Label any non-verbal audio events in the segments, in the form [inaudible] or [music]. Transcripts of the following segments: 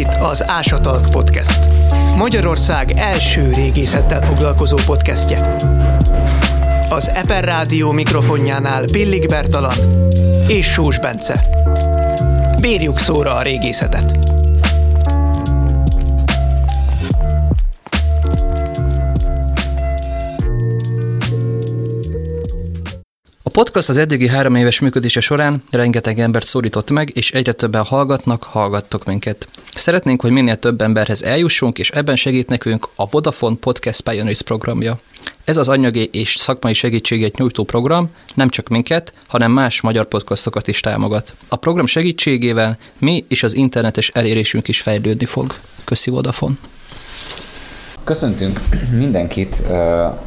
itt az Ásatalk Podcast. Magyarország első régészettel foglalkozó podcastje. Az Eper Rádió mikrofonjánál Pillik Bertalan és Sós Bence. Bírjuk szóra a régészetet! Podcast az eddigi három éves működése során rengeteg embert szólított meg, és egyre többen hallgatnak, hallgattok minket. Szeretnénk, hogy minél több emberhez eljussunk, és ebben segít nekünk a Vodafone Podcast Pioneers programja. Ez az anyagi és szakmai segítséget nyújtó program nem csak minket, hanem más magyar podcastokat is támogat. A program segítségével mi és az internetes elérésünk is fejlődni fog. Köszi Vodafone! Köszöntünk mindenkit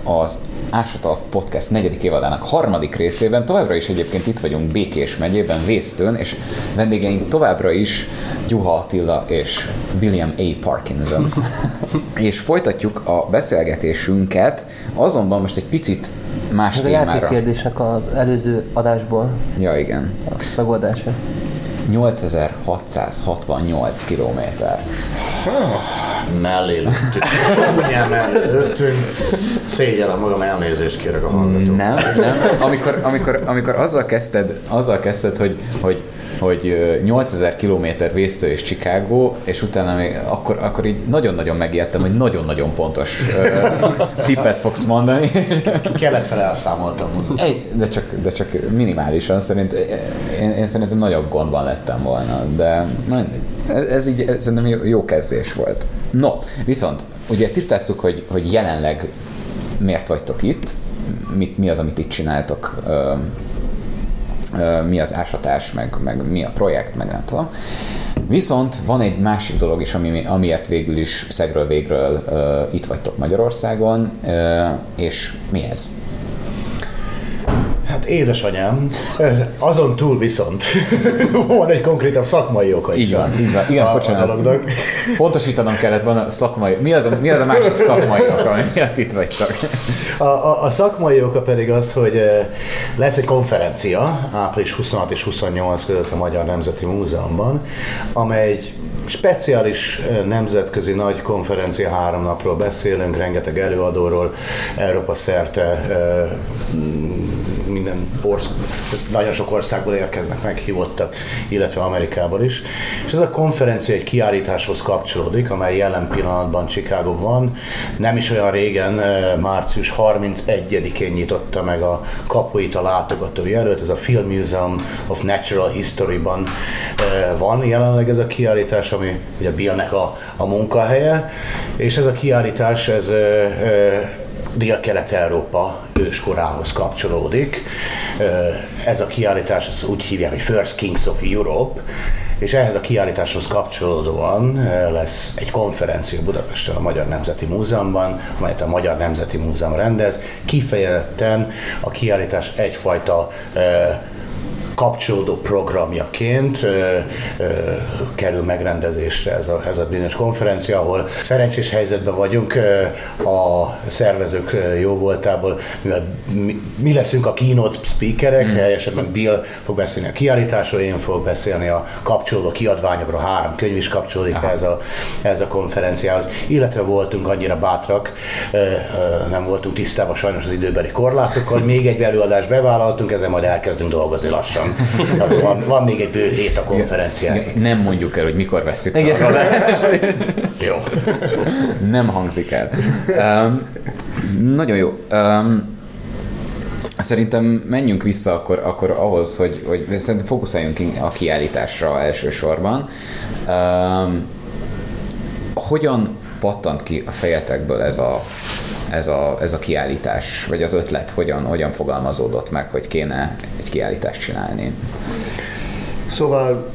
az Ásatal Podcast negyedik évadának harmadik részében. Továbbra is egyébként itt vagyunk Békés megyében, Vésztőn, és vendégeink továbbra is Gyuha Attila és William A. Parkinson. [laughs] és folytatjuk a beszélgetésünket, azonban most egy picit más A témára. játékkérdések az előző adásból Ja, igen. a megoldása. 8668 kilométer. Mellé lőttünk. Mindjárt mellé lőttünk. Szégyellem magam, elnézést kérek a hallgatók. Nem, nem. Amikor, amikor, amikor azzal kezdted, azzal kezdted hogy, hogy hogy ö, 8000 km Vésztő és Chicago, és utána még akkor, akkor így nagyon-nagyon megijedtem, hogy nagyon-nagyon pontos ö, tippet fogsz mondani. Kelet fele elszámoltam. Egy, de, csak, de csak minimálisan szerint, én, én szerintem nagyobb gondban lettem volna, de ez, ez így szerintem jó, jó kezdés volt. No, viszont ugye tisztáztuk, hogy, hogy jelenleg miért vagytok itt, mit, mi az, amit itt csináltok, ö, ö, mi az ásatás, meg, meg mi a projekt, meg nem tudom. Viszont van egy másik dolog is, ami, amiért végül is szegről végről ö, itt vagytok Magyarországon, ö, és mi ez? Hát édesanyám, azon túl viszont [laughs] van egy konkrétabb szakmai oka is. Így van, így van. Igen, a, bocsánat. A dolognak. Pontosítanom kellett volna a szakmai. Mi az a, mi az a másik [laughs] szakmai oka, ami miatt itt vagytok? A, a, a szakmai oka pedig az, hogy lesz egy konferencia április 26 és 28 között a Magyar Nemzeti Múzeumban, amely egy speciális nemzetközi nagy konferencia, három napról beszélünk, rengeteg előadóról, Európa szerte minden orsz, nagyon sok országból érkeznek meghívottak, illetve Amerikából is. És ez a konferencia egy kiállításhoz kapcsolódik, amely jelen pillanatban van. Nem is olyan régen, eh, március 31-én nyitotta meg a kapuit a látogatói előtt. Ez a Field Museum of Natural History-ban eh, van jelenleg ez a kiállítás, ami ugye Billnek a, a munkahelye. És ez a kiállítás, ez eh, Dél-Kelet-Európa őskorához kapcsolódik. Ez a kiállítás az úgy hívják, hogy First Kings of Europe, és ehhez a kiállításhoz kapcsolódóan lesz egy konferencia Budapesten a Magyar Nemzeti Múzeumban, amelyet a Magyar Nemzeti Múzeum rendez. Kifejezetten a kiállítás egyfajta kapcsolódó programjaként kerül megrendezésre ez a, ez a bizonyos konferencia, ahol szerencsés helyzetben vagyunk a szervezők jó voltából, mivel mi, leszünk a keynote speakerek, mm. esetben Bill fog beszélni a kiállításról, én fogok beszélni a kapcsolódó kiadványokról, három könyv is kapcsolódik ez a, ez a konferenciához, illetve voltunk annyira bátrak, nem voltunk tisztában sajnos az időbeli korlátokkal, még egy előadást bevállaltunk, ezzel majd elkezdünk dolgozni lassan lassan. Van, van még egy bő hét a konferencián. Nem mondjuk el, hogy mikor veszük fel az adást. [laughs] Jó. Nem hangzik el. Um, nagyon jó. Um, Szerintem menjünk vissza akkor, akkor ahhoz, hogy, hogy szerintem fókuszáljunk a kiállításra elsősorban. Um, hogyan pattant ki a fejetekből ez a, ez a, ez a kiállítás, vagy az ötlet hogyan, hogyan fogalmazódott meg, hogy kéne egy kiállítást csinálni? Szóval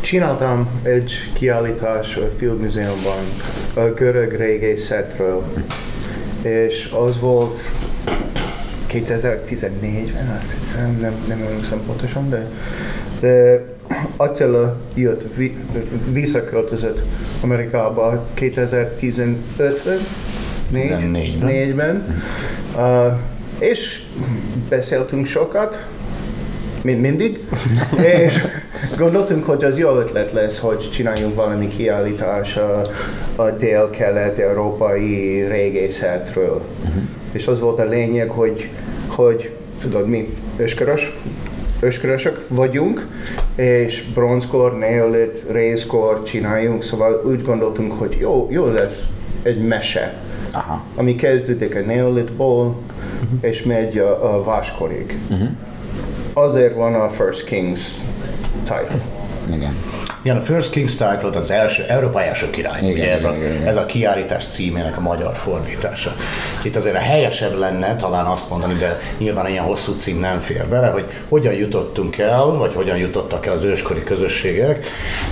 csináltam egy kiállítás a Field Museumban a görög régészetről, és az volt 2014-ben, azt hiszem, nem, nem emlékszem pontosan, de, de Attila jött, vi, visszaköltözött Amerikába 2015-ben, 14-ben. 4-ben, uh, és beszéltünk sokat, mint mindig, [laughs] és gondoltunk, hogy az jó ötlet lesz, hogy csináljunk valami kiállítás a, a dél-kelet-európai régészetről. Uh-huh. És az volt a lényeg, hogy, hogy tudod, mi őskörös, őskörösök vagyunk, és bronzkor, neolit, részkor csináljunk, szóval úgy gondoltunk, hogy jó, jó lesz egy mese, Aha. ami kezdődik a neolitból, uh-huh. és megy a, a váskorig. Uh-huh. Azért van a First Kings title. Igen. Igen, a First King's Title az első, Európa első király. Igen, ugye ez, igen, a, igen. ez a kiállítás címének a magyar fordítása. Itt azért a helyesebb lenne talán azt mondani, de nyilván ilyen hosszú cím nem fér bele, hogy hogyan jutottunk el, vagy hogyan jutottak el az őskori közösségek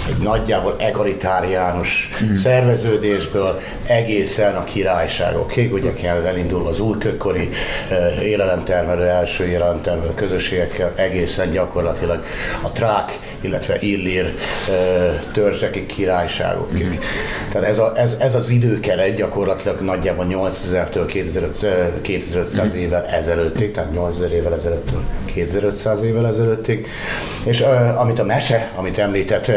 egy nagyjából egalitáriánus mm. szerveződésből egészen a királyságokig, ugye kell elindul az újkökkori eh, élelemtermelő, első élelemtermelő közösségekkel egészen gyakorlatilag a trák, illetve illír eh, törzsekig, királyságokig. Mm. Tehát ez, a, ez, ez az időkeret gyakorlatilag nagyjából 8000-től 2500 mm. évvel ezelőttig, tehát 8000 évvel ezelőttől 2500 évvel ezelőttig. És amit a mese, amit említett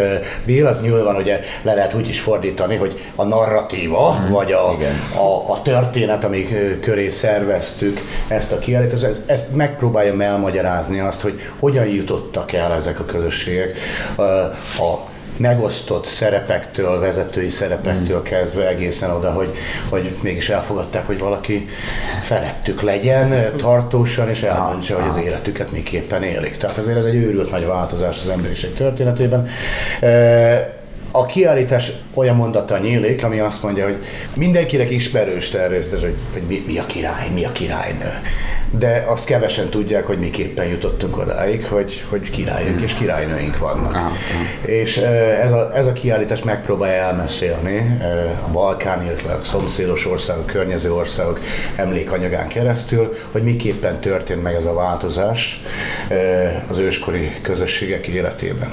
Bill, az nyilván ugye le lehet úgy is fordítani, hogy a narratíva, mm. vagy a, a, a történet, amik köré szerveztük ezt a kiállítást, ez, ez megpróbálja elmagyarázni azt, hogy hogyan jutottak el ezek a közösségek a megosztott szerepektől, vezetői szerepektől mm. kezdve egészen oda, hogy, hogy mégis elfogadták, hogy valaki felettük legyen tartósan, és eldöntse, hogy az életüket miképpen élik. Tehát azért ez egy őrült nagy változás az emberiség történetében. A kiállítás olyan mondata nyílik, ami azt mondja, hogy mindenkinek ismerős természetesen, hogy, hogy mi, mi a király, mi a királynő de azt kevesen tudják, hogy miképpen jutottunk odáig, hogy, hogy királyok és királynőink vannak. Ah. És ez a, ez a kiállítás megpróbálja elmesélni a Balkán, illetve a szomszédos országok, környező országok emlékanyagán keresztül, hogy miképpen történt meg ez a változás az őskori közösségek életében.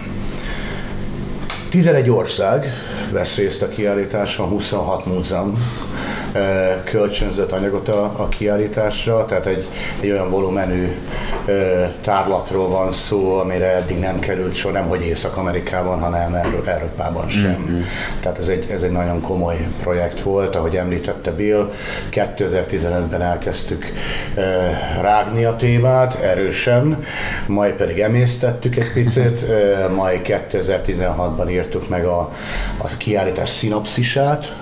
11 ország vesz részt a kiállításon, 26 múzeum kölcsönzött anyagot a, a kiállításra, tehát egy, egy olyan volumenű tárlatról van szó, amire eddig nem került sor, nem hogy Észak-Amerikában, hanem Európában sem. Mm-hmm. Tehát ez egy, ez egy nagyon komoly projekt volt, ahogy említette Bill. 2015-ben elkezdtük rágni a témát erősen, majd pedig emésztettük egy picit, majd 2016-ban írtuk meg a, a kiállítás szinopszisát.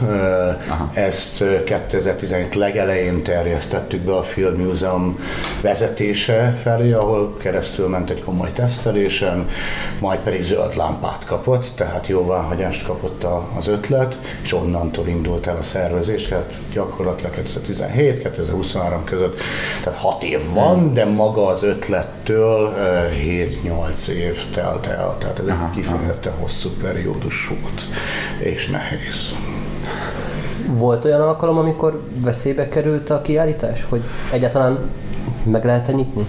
Aha. Ezt 2017 legelején terjesztettük be a Field Museum vezetése felé, ahol keresztül ment egy komoly tesztelésen, majd pedig zöld lámpát kapott, tehát jóváhagyást kapott az ötlet, és onnantól indult el a szervezés, tehát gyakorlatilag 2017-2023 között, tehát 6 év van, de maga az ötlettől 7-8 év telt el, tehát ez egy kifejezetten hosszú periódus volt, és nehéz. Volt olyan alkalom, amikor veszélybe került a kiállítás? Hogy egyáltalán meg lehet-e nyitni?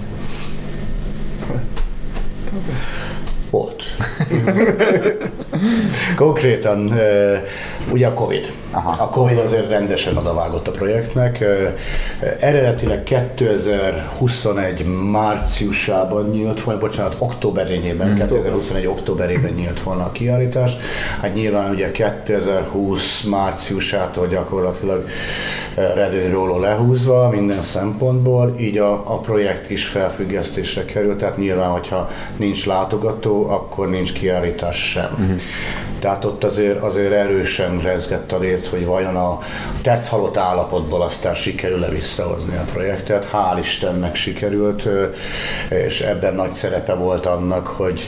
Volt. [laughs] Konkrétan ugye a Covid. Aha. A Covid azért rendesen odavágott a projektnek. Eredetileg 2021 márciusában nyílt volna, bocsánat, októberényében, mm. 2021 októberében nyílt volna a kiállítás. Hát nyilván ugye 2020 márciusától gyakorlatilag redőnyról lehúzva minden szempontból, így a, a projekt is felfüggesztésre került, tehát nyilván, hogyha nincs látogató, akkor nincs kiállítás sem. Mm. Tehát ott azért, azért erősen rezgett a rész, hogy vajon a tetszhalott állapotból aztán sikerül-e visszahozni a projektet. Hál' Istennek sikerült, és ebben nagy szerepe volt annak, hogy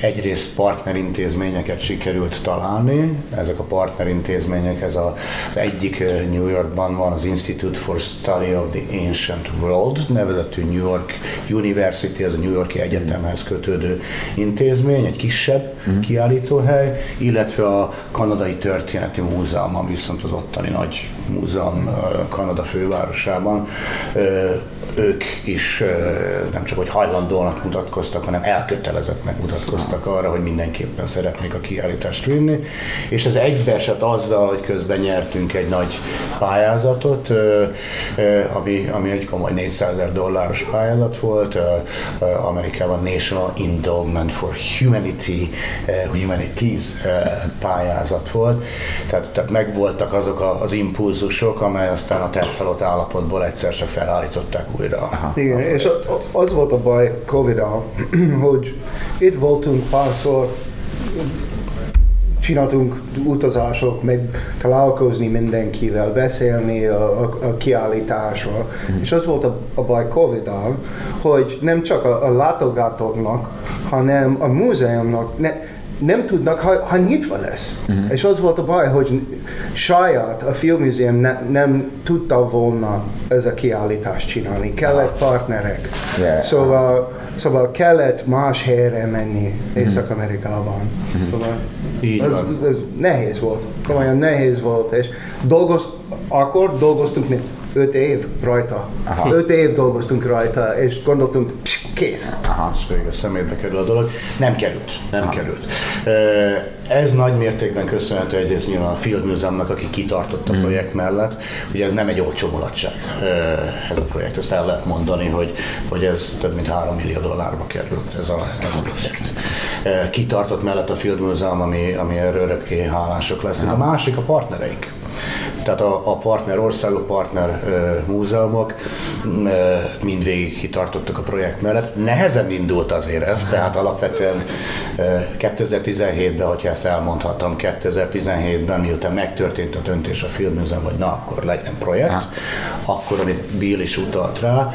egyrészt partnerintézményeket sikerült találni. Ezek a partnerintézmények, ez a, az egyik New Yorkban van, az Institute for Study of the Ancient World, nevezetű New York University, ez a New Yorki Egyetemhez kötődő intézmény, egy kisebb mm. kiállítóhely, illetve a Kanadai Történeti Múzeum, ami viszont az ottani nagy Múzeum Kanada fővárosában, ők is nem csak hogy hajlandónak mutatkoztak, hanem elkötelezettnek mutatkoztak arra, hogy mindenképpen szeretnék a kiállítást vinni, és ez egybeesett azzal, hogy közben nyertünk egy nagy pályázatot, ami, ami egy komoly 400 ezer dolláros pályázat volt, Amerikában National Endowment for Humanity, Humanities pályázat volt, tehát, tehát megvoltak azok az impulzusok, amely aztán a tetszalott állapotból egyszer csak felállították újra. Aha. Igen, és az volt a baj covid [clears throat] hogy itt voltunk párszor, csináltunk utazások, meg találkozni mindenkivel, beszélni a, a, a kiállításról. Mm. És az volt a, a baj covid hogy nem csak a, a látogatóknak, hanem a múzeumnak ne, nem tudnak, ha, ha nyitva lesz. Uh-huh. És az volt a baj, hogy saját a Filmmúzeum ne, nem tudta volna ez a kiállítást csinálni. Kellett partnerek. Yeah. Szóval, szóval kellett más helyre menni uh-huh. Észak-Amerikában. Uh-huh. Szóval ez, ez nehéz volt. Komolyan nehéz volt. És dolgoz, akkor dolgoztunk még öt év rajta. Aha. Öt év dolgoztunk rajta, és gondoltunk, psz, kész. Aha, és a szemébe kerül a dolog. Nem került, nem Aha. került. Ez nagy mértékben köszönhető egyrészt nyilván a Field Museumnak, aki kitartott a hmm. projekt mellett. Ugye ez nem egy olcsó mulatság, ez a projekt. Ezt el lehet mondani, hogy, hogy ez több mint 3 millió dollárba került ez a, ez a projekt. Kitartott mellett a Field Museum, ami, ami erről örökké hálások lesznek. A másik a partnereink tehát a, a partner országok, partner ö, múzeumok ö, mindvégig kitartottak a projekt mellett. Nehezen indult azért ez, tehát alapvetően ö, 2017-ben, hogyha ezt elmondhatom, 2017-ben, miután megtörtént a döntés a filmmúzeum, hogy na, akkor legyen projekt, ha. akkor, amit Bill is utalt rá,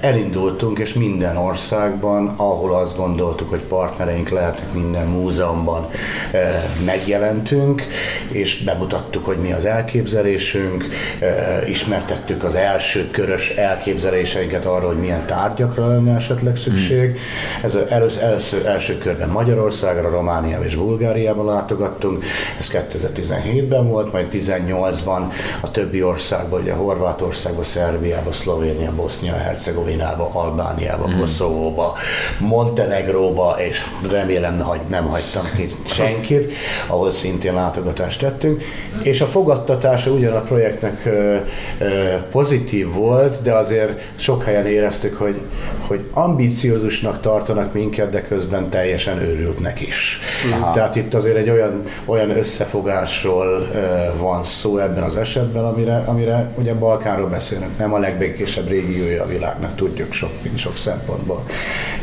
elindultunk, és minden országban, ahol azt gondoltuk, hogy partnereink lehetnek minden múzeumban, megjelentünk, és bemutattuk, hogy mi az elképzelés, elképzelésünk, ismertettük az első körös elképzeléseinket arról, hogy milyen tárgyakra lenne esetleg szükség. Ez az először, először, első körben Magyarországra, Romániába és Bulgáriába látogattunk, ez 2017-ben volt, majd 18-ban a többi országba, ugye Horvátországba, Szerbiába, Szlovénia, Bosznia, Hercegovinába, Albániába, mm. Koszovóba, Montenegróba, és remélem hogy nem hagytam ki senkit, ahol szintén látogatást tettünk, és a fogadtatás folytatása ugyan a projektnek pozitív volt, de azért sok helyen éreztük, hogy, hogy ambiciózusnak tartanak minket, de közben teljesen őrültnek is. Aha. Tehát itt azért egy olyan, olyan összefogásról van szó ebben az esetben, amire, amire ugye Balkánról beszélnek, nem a legbékésebb régiója a világnak, tudjuk sok, sok szempontból.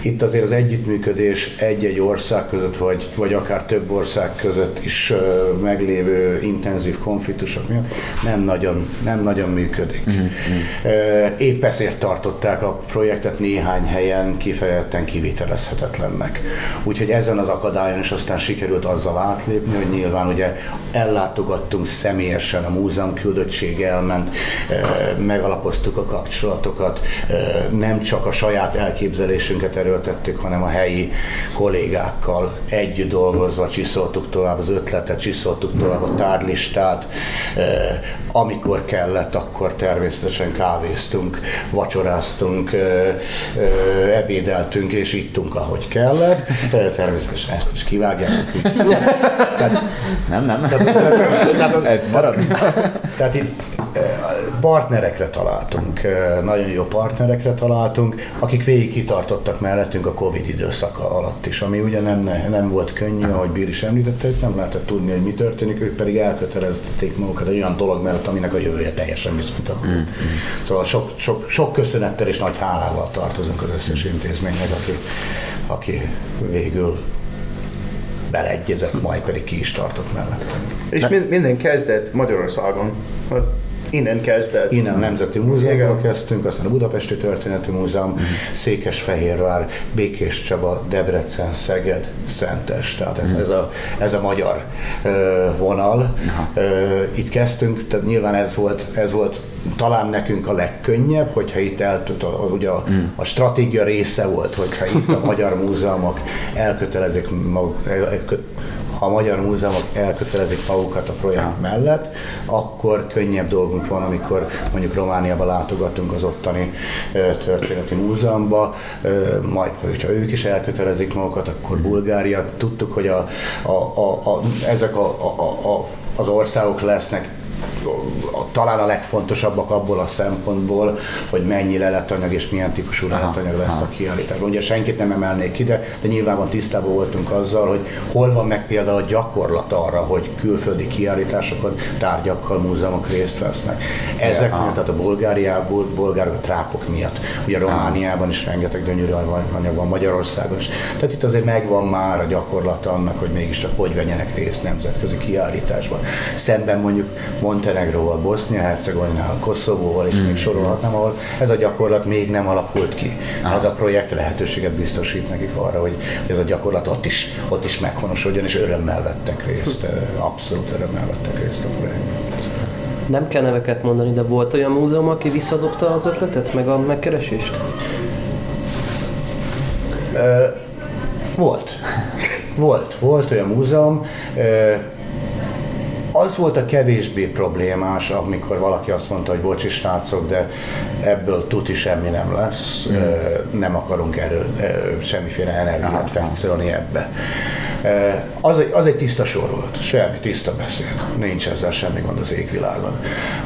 Itt azért az együttműködés egy-egy ország között, vagy, vagy akár több ország között is meglévő intenzív konfliktusok miatt nem nagyon, nem nagyon működik. Uh-huh. Épp ezért tartották a projektet néhány helyen kifejezetten kivitelezhetetlennek. Úgyhogy ezen az akadályon is aztán sikerült azzal átlépni, hogy nyilván ugye ellátogattunk személyesen, a múzeum küldöttség elment, megalapoztuk a kapcsolatokat, nem csak a saját elképzelésünket erőltettük, hanem a helyi kollégákkal együtt dolgozva csiszoltuk tovább az ötletet, csiszoltuk tovább a tárlistát, amikor kellett, akkor természetesen kávéztunk, vacsoráztunk, ebédeltünk és ittunk, ahogy kellett. Természetesen ezt is kivágják. nem, nem. Tehát, ez marad. Tehát itt partnerekre találtunk, nagyon jó partnerekre találtunk, akik végig kitartottak mellettünk a Covid időszaka alatt is, ami ugye nem, nem volt könnyű, ahogy Bír is említette, nem lehetett tudni, hogy mi történik, ők pedig elkötelezték magukat egy olyan dolog mellett, aminek a jövője teljesen bizonytalan. Mm. Szóval sok, sok, sok köszönettel és nagy hálával tartozunk az összes intézménynek, aki, aki végül beleegyezett, majd pedig ki is tartott mellettünk. És minden kezdett Magyarországon. Innen kezdett. Innen a Nemzeti Múzeumban kezdtünk, aztán a Budapesti Történeti Múzeum, uh-huh. Székesfehérvár, Békés Csaba, Debrecen, Szeged, Szentes. Tehát ez, uh-huh. ez, a, ez a magyar uh, vonal. Uh-huh. Uh, itt kezdtünk, tehát nyilván ez volt, ez volt talán nekünk a legkönnyebb, hogyha itt el az ugye a, mm. a stratégia része volt, hogyha itt a magyar múzeumok elkötelezik mag, ha a magyar múzeumok elkötelezik magukat a projekt mellett, akkor könnyebb dolgunk van, amikor mondjuk Romániába látogatunk az ottani történeti múzeumba, majd, hogyha ők is elkötelezik magukat, akkor Bulgária. Tudtuk, hogy a, a, a, a, ezek a, a, a, az országok lesznek talán a legfontosabbak abból a szempontból, hogy mennyi leletanyag és milyen típusú leletanyag lesz aha. a kiállítás. Ugye senkit nem emelnék ide, de nyilván tisztában voltunk azzal, hogy hol van meg például a gyakorlat arra, hogy külföldi kiállításokon tárgyakkal múzeumok részt vesznek. Ezek miatt, tehát a Bulgáriából, bolgár a trápok miatt. Ugye Romániában is rengeteg gyönyörű anyag van, Magyarországon is. Tehát itt azért megvan már a gyakorlat annak, hogy mégiscsak hogy vegyenek részt nemzetközi kiállításban. Szemben mondjuk Montenegróval, Bosznia-Hercegovinával, Koszovóval, és mm. még sorolhatnám, ahol ez a gyakorlat még nem alakult ki. Ez a projekt lehetőséget biztosít nekik arra, hogy ez a gyakorlat ott is, ott is meghonosodjon, és örömmel vettek részt, abszolút örömmel vettek részt a projektben. Nem kell neveket mondani, de volt olyan múzeum, aki visszadobta az ötletet, meg a megkeresést? volt. [laughs] Volt. Volt olyan múzeum az volt a kevésbé problémás, amikor valaki azt mondta, hogy bocsi srácok, de ebből tuti semmi nem lesz, mm. nem akarunk erről semmiféle energiát fetszölni ebbe. Az egy, az egy tiszta sor volt, semmi tiszta beszéd, nincs ezzel semmi gond az égvilágon.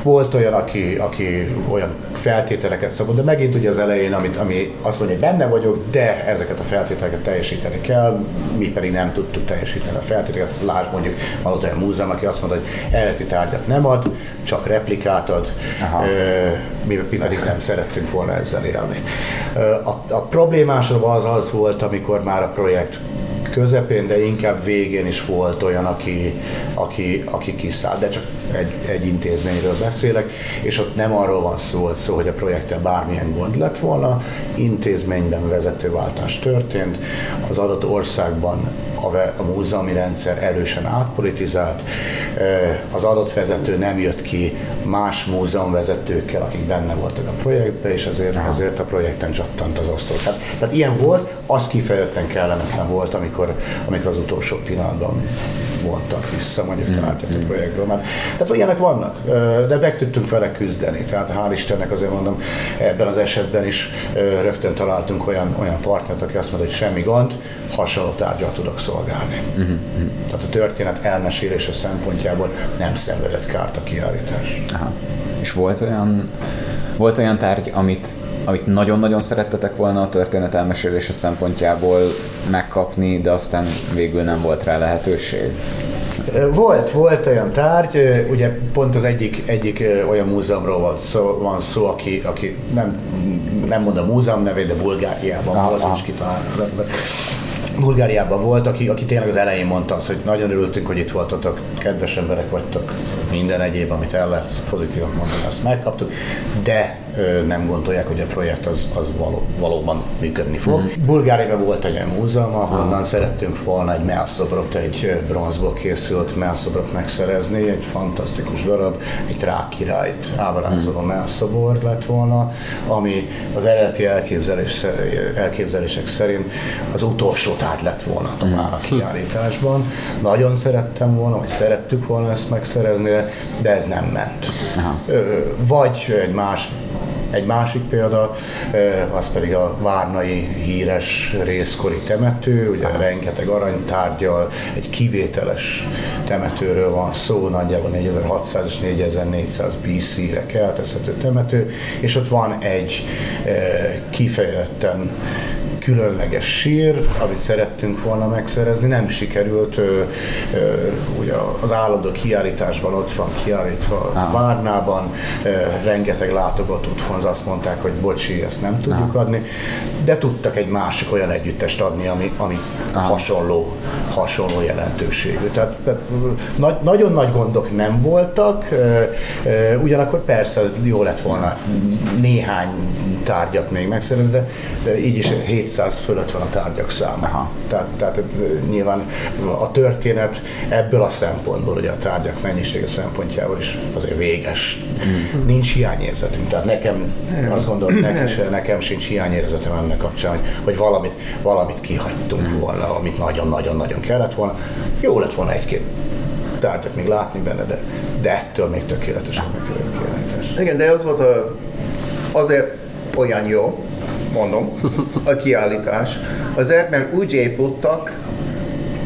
Volt olyan, aki, aki olyan feltételeket szabott, de megint ugye az elején, amit, ami azt mondja, hogy benne vagyok, de ezeket a feltételeket teljesíteni kell, mi pedig nem tudtuk teljesíteni a feltételeket. Lásd mondjuk, van ott olyan múzeum, aki azt mondta, hogy eredeti tárgyat nem ad, csak replikát ad, Aha. mi, mi pedig nem szerettünk volna ezzel élni. A, a problémás az az volt, amikor már a projekt közepén, de inkább végén is volt olyan, aki, aki, aki kiszállt, de csak egy, egy intézményről beszélek, és ott nem arról van szó, szó, hogy a projekttel bármilyen gond lett volna, intézményben vezetőváltás történt, az adott országban a, a múzeumi rendszer erősen átpolitizált, az adott vezető nem jött ki más múzeumvezetőkkel, akik benne voltak a projektben, és ezért, ezért a projekten csattant az osztó. Tehát, tehát ilyen volt, az kifejezetten kellemetlen volt, amikor, amikor az utolsó pillanatban vontak vissza mondjuk mm. a mm. projektből. Mert, tehát ilyenek vannak, de meg tudtunk vele küzdeni. Tehát hál' Istennek azért mondom, ebben az esetben is rögtön találtunk olyan, olyan partnert, aki azt mondta, hogy semmi gond, hasonló tárgyat tudok szolgálni. Mm-hmm. Tehát a történet elmesélése szempontjából nem szenvedett kárt a kiállítás. Aha. És volt olyan, volt olyan tárgy, amit amit nagyon-nagyon szerettetek volna a történet elmesélése szempontjából megkapni, de aztán végül nem volt rá lehetőség? Volt, volt olyan tárgy, ugye pont az egyik, egyik olyan múzeumról van szó, van szó aki, aki nem, nem mond a múzeum nevét, de Bulgáriában ah, volt, ah. és kitalálni Bulgáriában volt, aki, aki tényleg az elején mondta azt, hogy nagyon örültünk, hogy itt voltatok, kedves emberek vagytok, minden egyéb, amit el lehet pozitívan mondani, azt megkaptuk, de ö, nem gondolják, hogy a projekt az, az való, valóban működni fog. Mm. Bulgáriában volt egy olyan múzeum, ahonnan ah. szerettünk volna egy melszobrot, egy bronzból készült melszobrot megszerezni, egy fantasztikus darab, egy trák királyt ábrázoló mm. melszobor lett volna, ami az eredeti elképzelés, elképzelések szerint az utolsó tárgy lett volna már a kiállításban. Nagyon szerettem volna, vagy szerettük volna ezt megszerezni, de ez nem ment. Aha. Vagy egy más egy másik példa, az pedig a Várnai híres részkori temető, ugye Aha. rengeteg aranytárgyal, egy kivételes temetőről van szó, nagyjából 4600 és 4400 BC-re keltezhető temető, és ott van egy kifejezetten különleges sír, amit szerettünk volna megszerezni, nem sikerült. Ö, ö, ugye az állandó kiállításban ott van kiállítva ah. Várnában, ö, rengeteg látogatót van, azt mondták, hogy bocsi, ezt nem tudjuk ah. adni, de tudtak egy másik olyan együttest adni, ami, ami hasonló, hasonló jelentőségű. Tehát, tehát nagy, nagyon nagy gondok nem voltak, ö, ö, ugyanakkor persze jó lett volna néhány tárgyat még megszerezni, de, de így is 700 fölött van a tárgyak száma. Aha. Tehát, tehát eh, nyilván a történet ebből a szempontból, ugye a tárgyak mennyisége szempontjából is azért véges. Mm. Nincs hiányérzetünk. Tehát nekem, azt gondolom, nekem, nekem sincs hiányérzetem ennek kapcsán, hogy, hogy valamit, valamit kihagytunk mm. volna, amit nagyon-nagyon-nagyon kellett volna. Jó lett volna egy-két tárgyat még látni benne, de, de ettől még tökéletesen megkerül a Igen, de az volt a, azért olyan jó, mondom, a kiállítás. Azért, mert úgy épültek,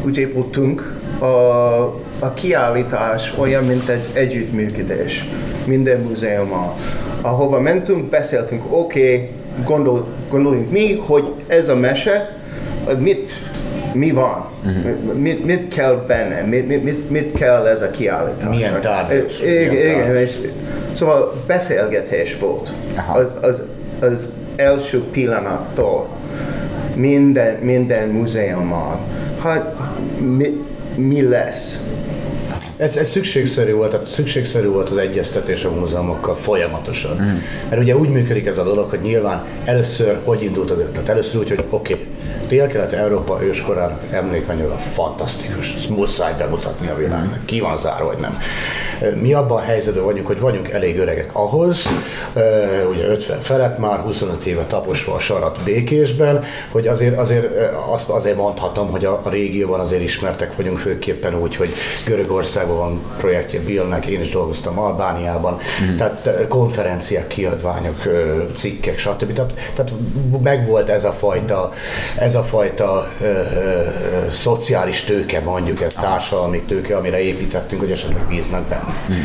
úgy épültünk, a, a kiállítás olyan, mint egy együttműködés minden múzeummal. Ahova mentünk, beszéltünk, oké, okay, gondol, gondoljunk mi, hogy ez a mese, mit, mi van, uh-huh. mit, mit kell benne, mit, mit, mit, mit kell ez a kiállítás. Milyen tárgyas. Igen, igen, és, szóval beszélgetés volt. Az, az, az első pillanattól minden, minden múzeummal. Hát mi, mi lesz? Ez, ez szükségszerű volt, tehát szükségszerű volt az egyeztetés a múzeumokkal folyamatosan. Mm. Mert ugye úgy működik ez a dolog, hogy nyilván először hogy indult az ötlet? Először úgy, hogy oké, okay, Dél-Kelet-Európa őskorának emlékanyaga fantasztikus, ezt muszáj bemutatni a világnak, ki van zárva, vagy nem. Mi abban a helyzetben vagyunk, hogy vagyunk elég öregek ahhoz, ugye 50 felett már, 25 éve taposva a sarat békésben, hogy azért, azért azt azért mondhatom, hogy a, a régióban azért ismertek vagyunk főképpen úgy, hogy Görögországban van projektje Billnek, én is dolgoztam Albániában, mm. tehát konferenciák, kiadványok, cikkek, stb. Tehát, tehát megvolt ez a fajta, ez a fajta ö, ö, szociális tőke, mondjuk ez társadalmi tőke, amire építettünk, hogy esetleg bíznak benne. Hmm.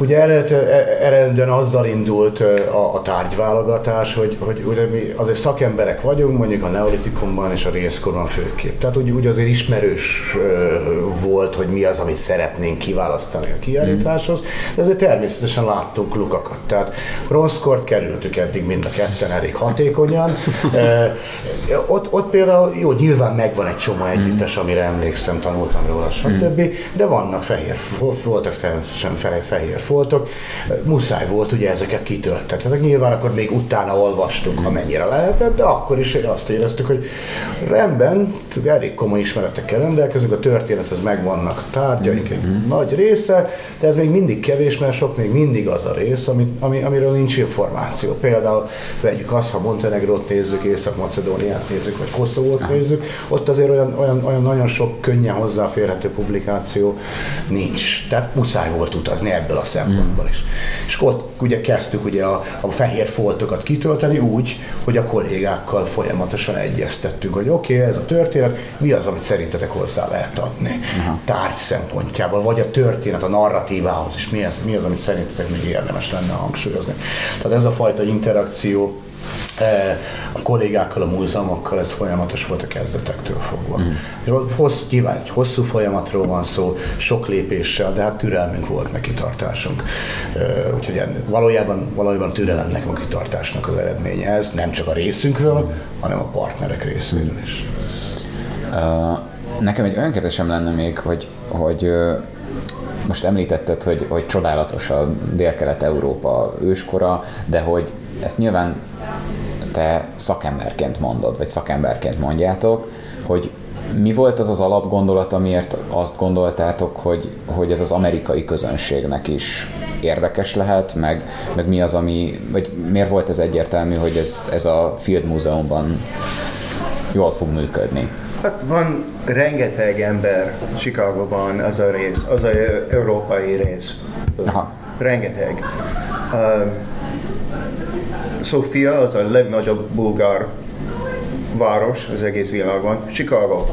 Ugye eredendően azzal indult a, a tárgyválogatás, hogy, hogy ugye mi azért szakemberek vagyunk, mondjuk a neolitikumban és a részkorban főképp. Tehát úgy, úgy azért ismerős volt, hogy mi az, amit szeretnénk kiválasztani a kiállításhoz, de azért természetesen láttunk lukakat. Tehát bronzkort kerültük eddig mind a ketten elég hatékonyan. ott, ott például, jó, nyilván megvan egy csomó együttes, amire emlékszem, tanultam róla, stb., de vannak fehér, voltak természetesen fehér voltak, muszáj volt ugye ezeket kitölteni. Tehát nyilván akkor még utána olvastunk, amennyire lehetett, de akkor is azt éreztük, hogy rendben, elég komoly ismeretekkel rendelkezünk, a történethez megvannak tárgyaink egy mm-hmm. nagy része, de ez még mindig kevés, mert sok még mindig az a rész, ami, ami, amiről nincs információ. Például vegyük azt, ha Montenegrót nézzük, Észak-Macedóniát nézzük, vagy Koszovót nézzük, ott azért olyan, olyan, olyan nagyon sok könnyen hozzáférhető publikáció nincs. Tehát muszáj volt utazni ebből a szempontból is. És ott ugye kezdtük ugye a, a fehér foltokat kitölteni úgy, hogy a kollégákkal folyamatosan egyeztettünk, hogy oké, okay, ez a történet, mi az, amit szerintetek hozzá lehet adni uh-huh. tárgy szempontjából, vagy a történet, a narratívához is, mi az, mi az, amit szerintetek még érdemes lenne hangsúlyozni. Tehát ez a fajta interakció a kollégákkal, a múzeumokkal ez folyamatos volt a kezdetektől fogva. Mm. Hossz, nyilván egy hosszú folyamatról van szó, sok lépéssel, de hát türelmünk volt, meg kitartásunk. E, úgyhogy valójában, valójában türelemnek, meg kitartásnak az eredménye ez, nem csak a részünkről, mm. hanem a partnerek részéről is. Uh, nekem egy olyan kérdésem lenne még, hogy, hogy most említetted, hogy, hogy csodálatos a Dél-Kelet-Európa őskora, de hogy ezt nyilván te szakemberként mondod, vagy szakemberként mondjátok, hogy mi volt az az alapgondolat, amiért azt gondoltátok, hogy, hogy ez az amerikai közönségnek is érdekes lehet, meg, meg mi az, ami, vagy miért volt ez egyértelmű, hogy ez, ez a Field Múzeumban jól fog működni? Hát van rengeteg ember Chicagóban, az a rész, az a európai rész. Aha. Rengeteg. Uh, Sofia az a legnagyobb bulgár város az egész világon. Chicago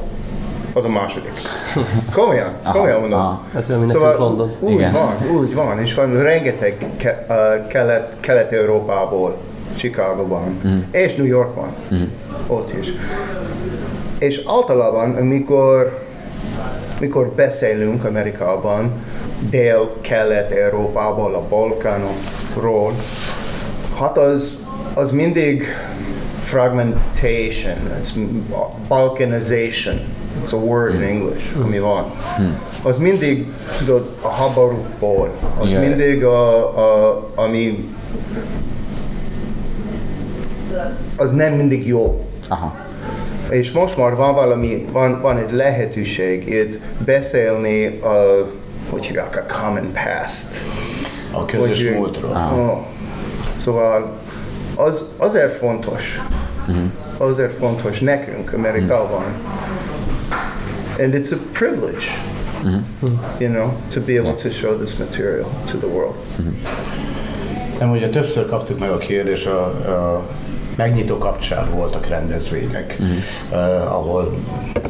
az a második. [laughs] Komolyan, komolyan mondom. Aha. Ez olyan, mint szóval London. Úgy Igen. van, úgy van, és van rengeteg ke, uh, kelet, kelet-európából, Chicagoban, mm. és New Yorkban, mm. ott is. És általában, amikor, amikor beszélünk Amerikában, dél-kelet-európából, a Balkánokról, hát az, az mindig fragmentation, it's balkanization, it's a word in English, mm. ami van. Mm. Az mindig, tudod, a háborúból, az yeah. mindig a, a, ami az nem mindig jó. Aha. És most már van valami, van, van egy lehetőség itt beszélni a, hogy hívják, a common past. A közös Hogy- múltról. Oh. Szóval az, azért fontos, azért fontos nekünk Amerikában. And it's a privilege, you know, to be able to show this material to the world. Nem, ugye többször kaptuk meg a kérdés, a, a megnyitó kapcsán voltak rendezvények, uh, ahol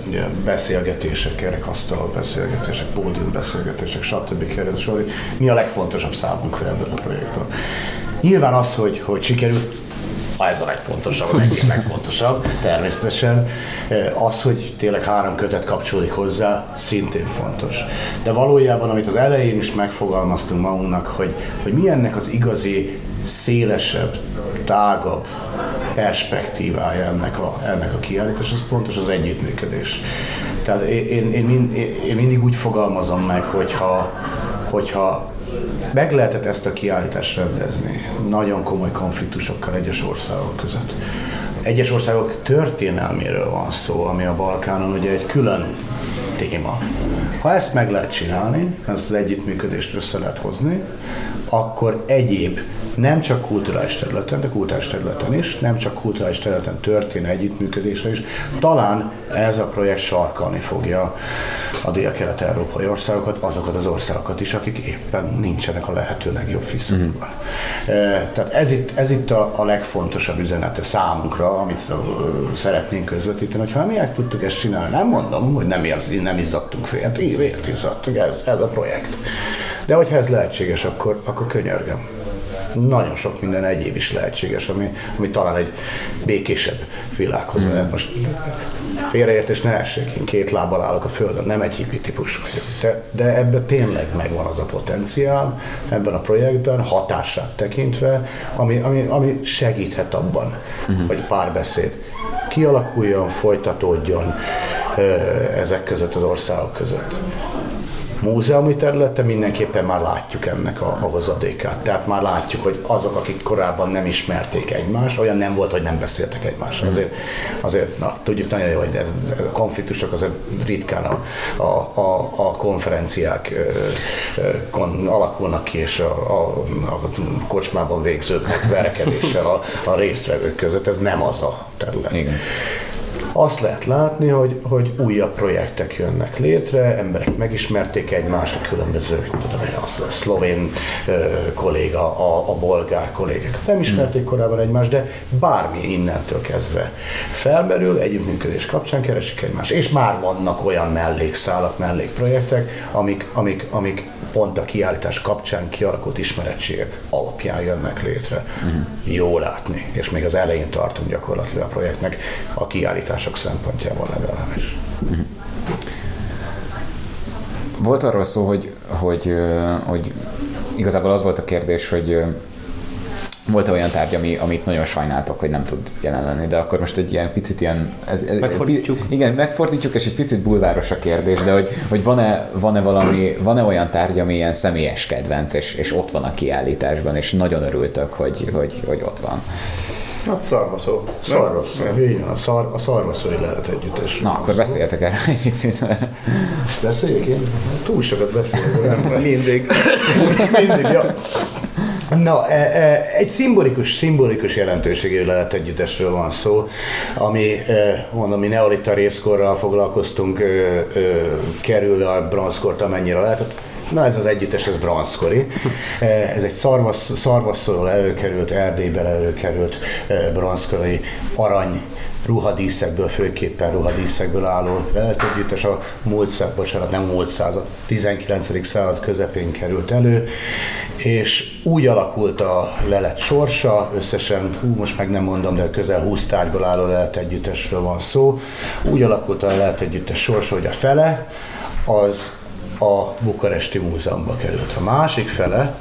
ugye, beszélgetések, kerekasztal beszélgetések, pódium beszélgetések, stb. sor, hogy mi a legfontosabb számunkra ebből a projektből. Nyilván az, hogy, hogy sikerült, ez a legfontosabb, a egyik legfontosabb, természetesen. Az, hogy tényleg három kötet kapcsolódik hozzá, szintén fontos. De valójában, amit az elején is megfogalmaztunk magunknak, hogy, hogy mi ennek az igazi, szélesebb, tágabb perspektívája ennek a, ennek a kiállítás, az pontos az együttműködés. Tehát én, én, én, én mindig úgy fogalmazom meg, hogyha, hogyha meg lehetett ezt a kiállítást rendezni nagyon komoly konfliktusokkal egyes országok között. Egyes országok történelméről van szó, ami a Balkánon ugye egy külön téma. Ha ezt meg lehet csinálni, ezt az együttműködést össze lehet hozni, akkor egyéb nem csak kulturális területen, de kulturális területen is, nem csak kulturális területen történő együttműködésre is, talán ez a projekt sarkalni fogja a dél-kelet-európai országokat, azokat az országokat is, akik éppen nincsenek a lehető legjobb viszonyban. E, Tehát ez itt, ez itt a, a legfontosabb üzenete számunkra, amit szeretnénk közvetíteni, hogyha mi el tudtuk ezt csinálni, nem mondom, hogy nem, érz, nem izzadtunk fél, évért izzadtunk, ez, ez a projekt. De hogyha ez lehetséges, akkor, akkor könyörgöm nagyon sok minden egyéb is lehetséges, ami, ami talán egy békésebb világhoz Hmm. vezet. Most félreértés ne essék, én két lábbal állok a földön, nem egy hippi típus vagyok. De, de ebben tényleg megvan az a potenciál, ebben a projektben, hatását tekintve, ami, ami, ami segíthet abban, Hmm. hogy párbeszéd kialakuljon, folytatódjon ezek között, az országok között múzeumi területen mindenképpen már látjuk ennek a, a hozadékát. Tehát már látjuk, hogy azok, akik korábban nem ismerték egymást, olyan nem volt, hogy nem beszéltek egymással. Azért, azért na, tudjuk nagyon jó, hogy ez, a konfliktusok azért ritkán a, a, a, a konferenciák ö, ö, kon, alakulnak ki, és a, a, a kocsmában végző verekedéssel a, a résztvevők között. Ez nem az a terület. Igen. Azt lehet látni, hogy, hogy újabb projektek jönnek létre, emberek megismerték egymást, a különböző, tudom én, a szlovén kolléga, a, a bolgár kollégák nem ismerték korábban egymást, de bármi innentől kezdve felmerül, együttműködés kapcsán keresik egymást, és már vannak olyan mellékszálak, mellékprojektek, amik, amik, amik pont a kiállítás kapcsán kialakult ismerettségek alapján jönnek létre. Jó látni, és még az elején tartunk gyakorlatilag a projektnek a kiállítások szempontjából legalábbis. Volt arról szó, hogy, hogy, hogy igazából az volt a kérdés, hogy ö, volt olyan tárgy, ami, amit nagyon sajnáltok, hogy nem tud jelen lenni, de akkor most egy ilyen picit ilyen... Ez, ez, Megfordítjuk. Pi, igen, megfordítjuk, és egy picit bulváros a kérdés, de hogy, hogy van-e, van-e valami, van-e olyan tárgy, ami ilyen személyes kedvenc, és, és ott van a kiállításban, és nagyon örültök, hogy, hogy, hogy ott van. Hát szarvaszó. Szarvasz, így van, a, szar, a szarvaszói lehet együttes. Na, akkor beszéljetek erről egy picit. Beszéljek én? Túl sokat beszélek, nem? Mindig. Mindig, ja. Na, e, e, egy szimbolikus, szimbolikus jelentőségű lehet együttesről van szó, ami, e, mondom, mi neolita részkorral foglalkoztunk, kerül a bronzkort, amennyire lehetett. Na ez az együttes, ez bronzkori. E, Ez egy szarvasz, szarvasszorról előkerült, Erdélyből előkerült e, bronzkori arany ruhadíszekből, főképpen ruhadíszekből álló lelet együttes a múlt század, bocsánat, nem múlt század, 19. század közepén került elő, és úgy alakult a lelet sorsa, összesen, hú, most meg nem mondom, de közel 20 tárgyból álló lelet együttesről van szó, úgy alakult a lelet együttes sorsa, hogy a fele az a Bukaresti Múzeumba került. A másik fele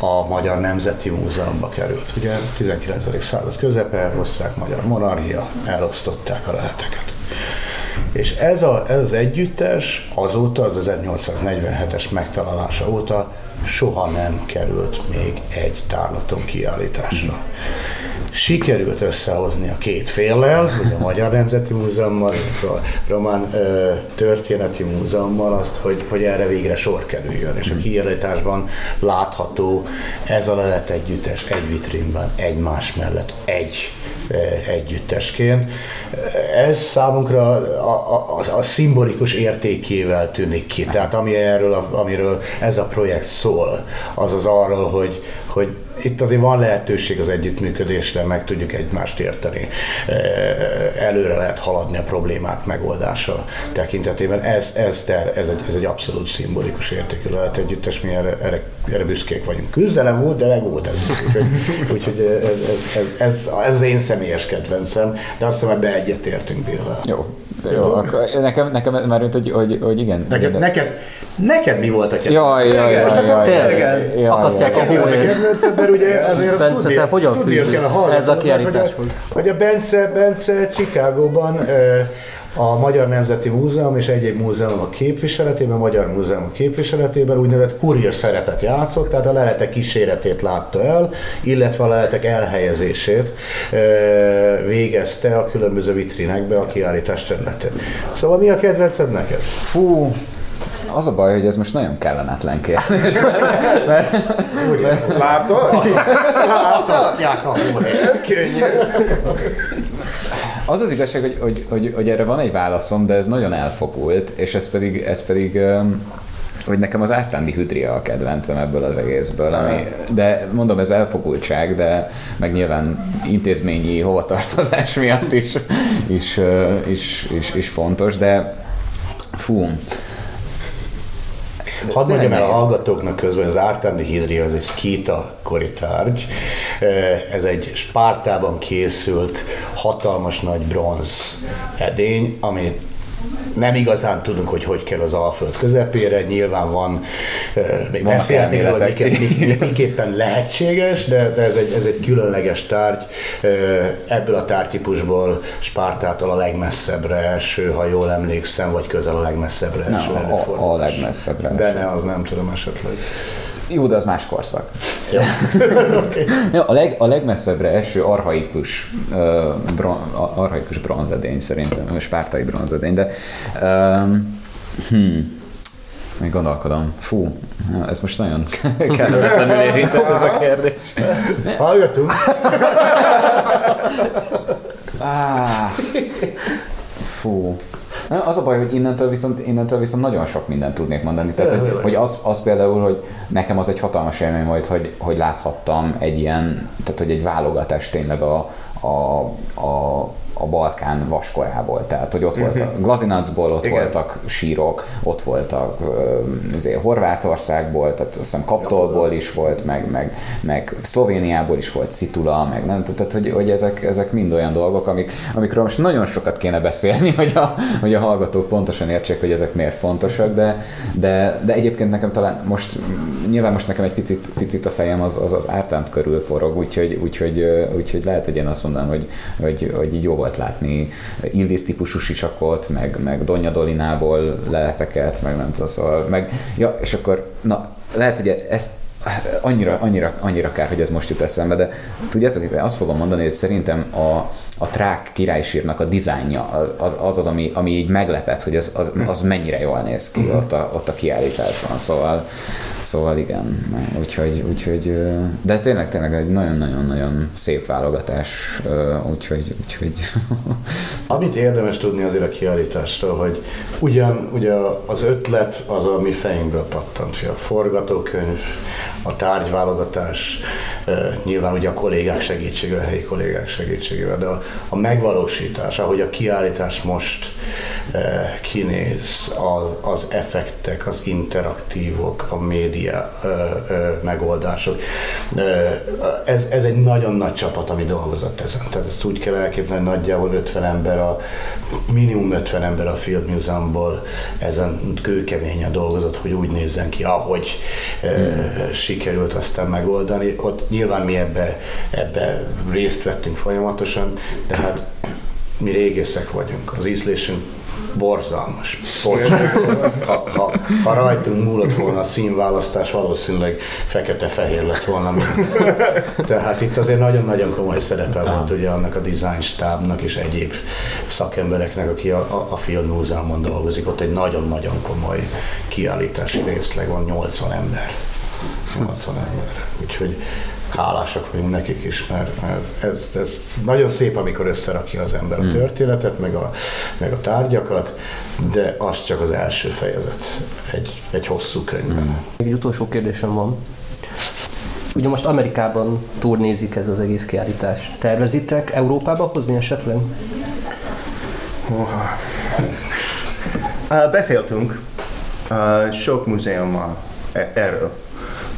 a Magyar Nemzeti Múzeumba került. Ugye 19. század közepe, osztrák-magyar monarchia, elosztották a leheteket. És ez, a, ez az együttes azóta, az 1847-es megtalálása óta soha nem került még egy tárlaton kiállításra. Sikerült összehozni a két féllel, ugye a Magyar Nemzeti Múzeummal, és a Román ö, Történeti Múzeummal azt, hogy, hogy erre végre sor kerüljön, és a kiállításban látható ez a lelet együttes egy vitrínben, egymás mellett, egy együttesként. Ez számunkra a, a, a, szimbolikus értékével tűnik ki. Tehát ami erről, amiről ez a projekt szól, az az arról, hogy, hogy itt azért van lehetőség az együttműködésre, meg tudjuk egymást érteni. Előre lehet haladni a problémák megoldása tekintetében. Ez, ez, ter, ez, egy, ez egy abszolút szimbolikus értékű lehet együttes, mi erre, erre, erre büszkék vagyunk. Küzdelem volt, de legót ez. Úgyhogy, úgyhogy ez, ez, ez, ez, ez, az én személyes kedvencem, de azt hiszem, hogy beegyetértünk Billel. Jó, jó, akkor nekem, nekem már hogy, hogy, hogy igen. Neked, de... neked, neked mi volt a kedvenc? Jaj, jaj, jaj, jaj, jaj, Tényleg, akasztják a volt a kedvenced, mert ugye azért azt Bence, tudni, te hogyan fűzöd kell a hallgatóknak, ez a hogy kiállításhoz? Hogy a Bence, Bence Chicagóban a Magyar Nemzeti Múzeum és egyéb múzeumok képviseletében, a Magyar Múzeumok képviseletében úgynevezett kurier szerepet játszott, tehát a leletek kíséretét látta el, illetve a leletek elhelyezését végezte a különböző vitrinekbe a kiállítás területén. Szóval mi a kedvenced neked? Fú, az a baj, hogy ez most nagyon kellemetlen kérdés. [laughs] Látod? Látasztják a. Könnyű. Az az igazság, hogy, hogy, hogy, hogy erre van egy válaszom, de ez nagyon elfogult, és ez pedig, ez pedig hogy nekem az ártándi hüdria a kedvencem ebből az egészből, ami, de mondom, ez elfogultság, de meg nyilván intézményi hovatartozás miatt is, is, is, is, is fontos, de fú, Hadd mondjam el a hallgatóknak közben, az Ártándi Hidria, az egy szkíta kori tárgy. Ez egy Spártában készült hatalmas nagy bronz edény, ami nem igazán tudunk, hogy hogy kell az Alföld közepére, nyilván van, eh, még Vannak róla, hogy elméletek. miké- mi- miképpen lehetséges, de, de ez, egy, ez egy különleges tárgy. Ebből a tárgytípusból Spártától a legmesszebbre eső, ha jól emlékszem, vagy közel a legmesszebbre eső. nem, a, a, a legmesszebbre. De ne, az nem tudom esetleg. Jó, de az más korszak. Ja, [laughs] a, leg, a legmesszebbre eső arhaikus, uh, bron, arhaikus bronzedény szerintem, spártai bronzedény, de um, hmm, még gondolkodom. Fú, ez most nagyon [laughs] kellemetlenül érintett ez a kérdés. [laughs] Hallgatunk? Ah, fú. Na, Az a baj, hogy innentől viszont, innentől viszont nagyon sok mindent tudnék mondani. Tehát, hogy, hogy az, az például, hogy nekem az egy hatalmas élmény volt, hogy, hogy láthattam egy ilyen, tehát hogy egy válogatás tényleg a, a, a, a Balkán vaskorából. Tehát, hogy ott volt a Glazinacból, ott Igen. voltak sírok, ott voltak azért Horvátországból, tehát azt hiszem Kaptolból is volt, meg, meg, meg Szlovéniából is volt Szitula, meg nem tehát, hogy, hogy ezek, ezek mind olyan dolgok, amik, amikről most nagyon sokat kéne beszélni, [laughs] hogy a, hogy a hallgatók pontosan értsék, hogy ezek miért fontosak, de, de, de egyébként nekem talán most, nyilván most nekem egy picit, picit a fejem az, az, az ártánt körül forog, úgyhogy, úgyhogy, úgyhogy lehet, hogy én azt mondanám, hogy, hogy, hogy így jó volt látni Illir típusú sisakot, meg, meg Donya Dolinából leleteket, meg nem tudom, szóval, meg, ja, és akkor, na, lehet, hogy ezt annyira, annyira, annyira kár, hogy ez most jut eszembe, de tudjátok, én azt fogom mondani, hogy szerintem a, a trák királysírnak a dizájnja az az, az, az ami, ami így meglepett, hogy az, az, az mennyire jól néz ki ott a, ott a kiállításban, szóval, szóval igen, úgyhogy, úgyhogy de tényleg, tényleg egy nagyon-nagyon-nagyon szép válogatás, úgyhogy, úgyhogy [laughs] Amit érdemes tudni azért a kiállításról, hogy ugyan ugye az ötlet az a mi fejünkből pattant. A forgatókönyv, a tárgyválogatás, eh, nyilván ugye a kollégák segítségével, a helyi kollégák segítségével, de a, a megvalósítás, ahogy a kiállítás most kinéz, az, az effektek, az interaktívok, a média ö, ö, megoldások. Ez, ez egy nagyon nagy csapat, ami dolgozott ezen. Tehát ezt úgy kell elképzelni, nagyjából 50 ember, a, minimum 50 ember a Field Museumból ezen kőkeményen dolgozott, hogy úgy nézzen ki, ahogy hmm. sikerült aztán megoldani. Ott nyilván mi ebbe, ebbe részt vettünk folyamatosan, de hát mi régészek vagyunk. Az ízlésünk borzalmas. Ha, ha, ha rajtunk múlott volna a színválasztás, valószínűleg fekete-fehér lett volna. Tehát itt azért nagyon-nagyon komoly szerepe volt ugye annak a design stábnak és egyéb szakembereknek, aki a, a, a Field Múzeumban dolgozik. Ott egy nagyon-nagyon komoly kiállítási részleg van, 80 ember. 80 ember. Úgyhogy hálásak vagyunk nekik is, mert, mert ez, ez nagyon szép, amikor összerakja az ember a történetet, meg a, meg a tárgyakat, de az csak az első fejezet egy, egy hosszú könyvben. Még egy utolsó kérdésem van. Ugye most Amerikában turnézik ez az egész kiállítás. Tervezitek Európába hozni esetleg? Uh, beszéltünk uh, sok múzeummal e- erről,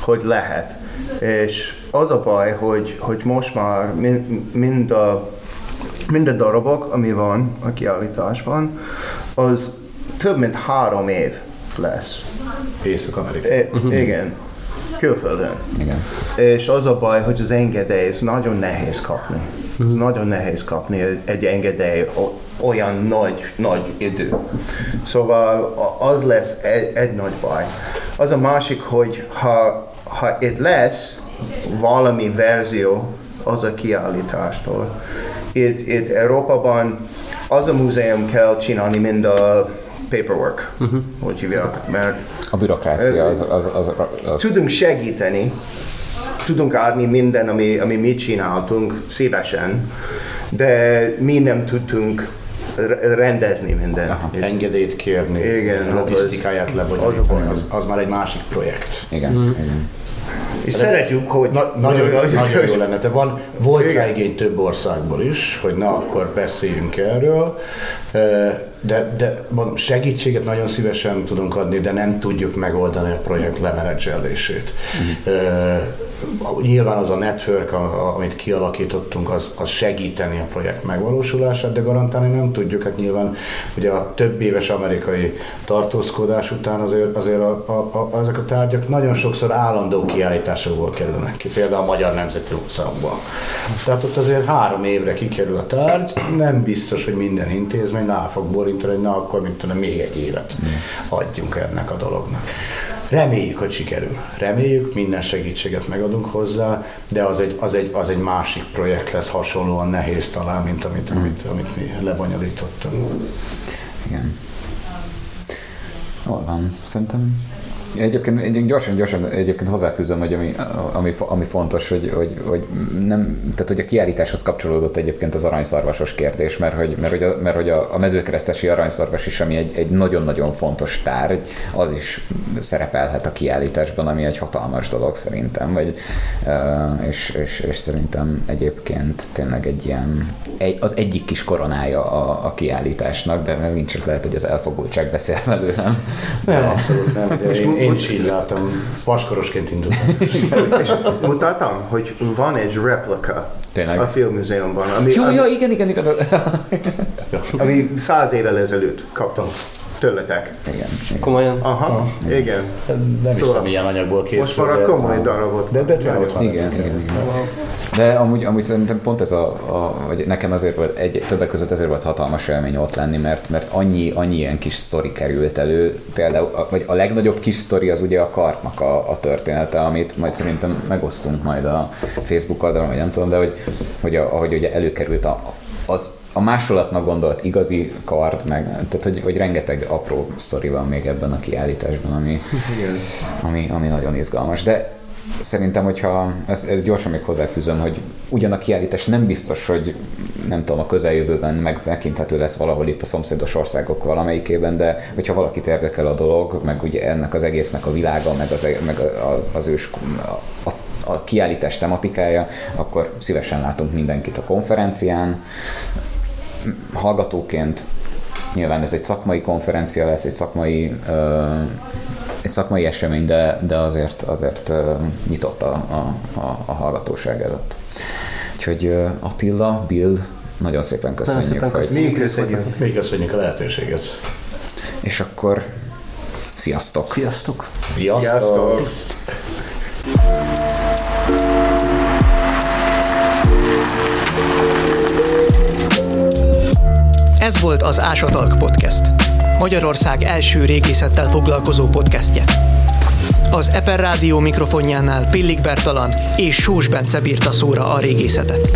hogy lehet. És az a baj, hogy, hogy most már mind, a, mind a darabok, ami van a kiállításban, az több mint három év lesz. Észak-Amerika. E, igen, külföldön. Igen. És az a baj, hogy az engedély ez nagyon nehéz kapni. Ez nagyon nehéz kapni egy- engedély olyan nagy, nagy idő. Szóval az lesz egy, egy nagy baj. Az a másik, hogy ha, ha itt lesz valami verzió az a kiállítástól, itt, itt Európában az a múzeum kell csinálni mind a paperwork, uh-huh. hogy hívják, mert A bürokrácia az, az, az, az tudunk segíteni, tudunk adni minden, ami, ami mi csináltunk szívesen, de mi nem tudtunk re- rendezni mindent. Engedélyt kérni, Igen, logisztikáját az- lebonyolítani, az- az, az már egy másik projekt. igen, igen. És szeretjük, hogy... Na, nagyon, hogy- nagyon jó lenne, de van, volt rá igény több országból is, hogy na akkor beszéljünk erről, de, de mondom, segítséget nagyon szívesen tudunk adni, de nem tudjuk megoldani a projekt lemenedzselését. Eh, Nyilván az a network, amit kialakítottunk, az, az segíteni a projekt megvalósulását, de garantálni nem tudjuk. Hát nyilván ugye a több éves amerikai tartózkodás után azért, azért a, a, a, ezek a tárgyak nagyon sokszor állandó kiállításokból kerülnek ki, például a Magyar Nemzeti Múzeumban. Tehát ott azért három évre kikerül a tárgy, nem biztos, hogy minden intézmény rá fog borítani, hogy na akkor mint tudom, még egy évet adjunk ennek a dolognak. Reméljük, hogy sikerül. Reméljük, minden segítséget megadunk hozzá, de az egy, az egy, az egy másik projekt lesz, hasonlóan nehéz talán, mint amit, amit, amit mi lebonyolítottunk. Igen. Hol van? Szerintem Egyébként egy gyorsan, gyorsan egyébként hozzáfűzöm, hogy ami, ami, ami fontos, hogy, hogy, hogy, nem, tehát hogy a kiállításhoz kapcsolódott egyébként az aranyszarvasos kérdés, mert hogy, mert hogy, a, mert hogy a, a mezőkeresztesi aranyszarvas is, ami egy, egy nagyon-nagyon fontos tárgy, az is szerepelhet a kiállításban, ami egy hatalmas dolog szerintem, vagy, és, és, és szerintem egyébként tényleg egy ilyen, egy, az egyik kis koronája a, a kiállításnak, de megint csak lehet, hogy az elfogultság beszél belőlem. Nem, abszolút nem. De én, én is így látom. Paskorosként indultam. [laughs] És mutattam, hogy van egy replika Tényleg? a Filmmúzeumban, ami, Jó, ami, jó, igen, igen, igen. [laughs] ami száz évvel ezelőtt kaptam tőletek. igen, igen. Komolyan? Aha, igen. Nem is Szóval tudom, milyen anyagból készül. Most már a komoly darabot. De, de tényleg ott van. Igen, igen, igen. De amúgy, amúgy szerintem pont ez a, a vagy nekem azért volt, egy, többek között ezért volt hatalmas élmény ott lenni, mert, mert annyi, annyi ilyen kis sztori került elő, például, a- vagy a legnagyobb kis sztori az ugye a kartnak a, a története, amit majd szerintem megosztunk majd a Facebook oldalon, vagy nem tudom, de hogy, hogy a, ahogy ugye előkerült a, az a másolatnak gondolt igazi kard, meg, tehát hogy, hogy rengeteg apró sztori van még ebben a kiállításban, ami, ami, ami nagyon izgalmas. De szerintem, hogyha ezt, ezt gyorsan még hozzáfűzöm, hogy ugyan a kiállítás nem biztos, hogy nem tudom, a közeljövőben megtekinthető lesz valahol itt a szomszédos országok valamelyikében, de hogyha valakit érdekel a dolog, meg ugye ennek az egésznek a világa, meg az, meg az ős a, a a kiállítás tematikája, akkor szívesen látunk mindenkit a konferencián. Hallgatóként nyilván ez egy szakmai konferencia lesz, egy szakmai, egy szakmai esemény, de, de azért, azért nyitott a, a, a, a hallgatóság előtt. Úgyhogy Attila, Bill, nagyon szépen köszönjük, szépen hogy, köszönjük. Mi köszönjük. Még köszönjük a lehetőséget. és akkor sziasztok! Sziasztok! Sziasztok! Ez volt az Ásatalk Podcast. Magyarország első régészettel foglalkozó podcastje. Az Eper Rádió mikrofonjánál Pillik Bertalan és Sós Bence bírta szóra a régészetet.